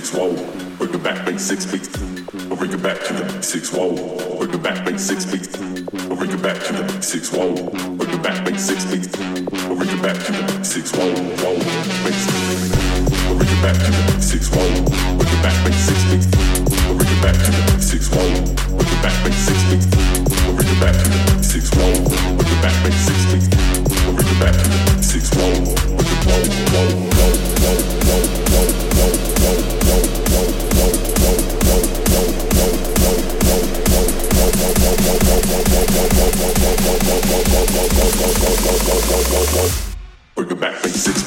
six whoa, bring it back like six feet, Bring it back to the six whoa, bring it back like six feet, Bring it back to the six whoa, bring it back like six feet. six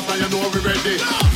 now you know we ready.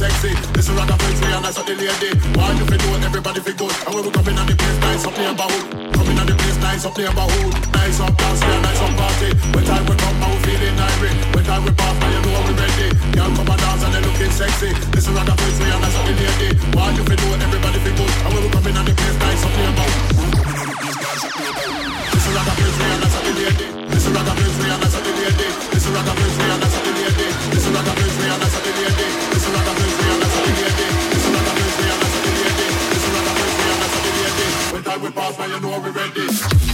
Sexy. This is like a place, we are nice up the lady. Why you feel know everybody feel good? And when we coming on the place, nice up neighborhood. Coming on the place, nice up neighborhood. Nice up dance, we are nice up party. When time we come, we feeling irate. When time we pass, now you know we ready. Girl come and dance and they looking sexy. This is like a place, we are nice up the lady. Why you feel know everybody feel good? And when we coming on the place, nice up neighborhood. This is like a place we are nice on the lady. This is like a place we are nice on the lady. This is like a place we are nice on the lady. This is like a place we are nice on the lady. This is like a We pass, now you know we ready.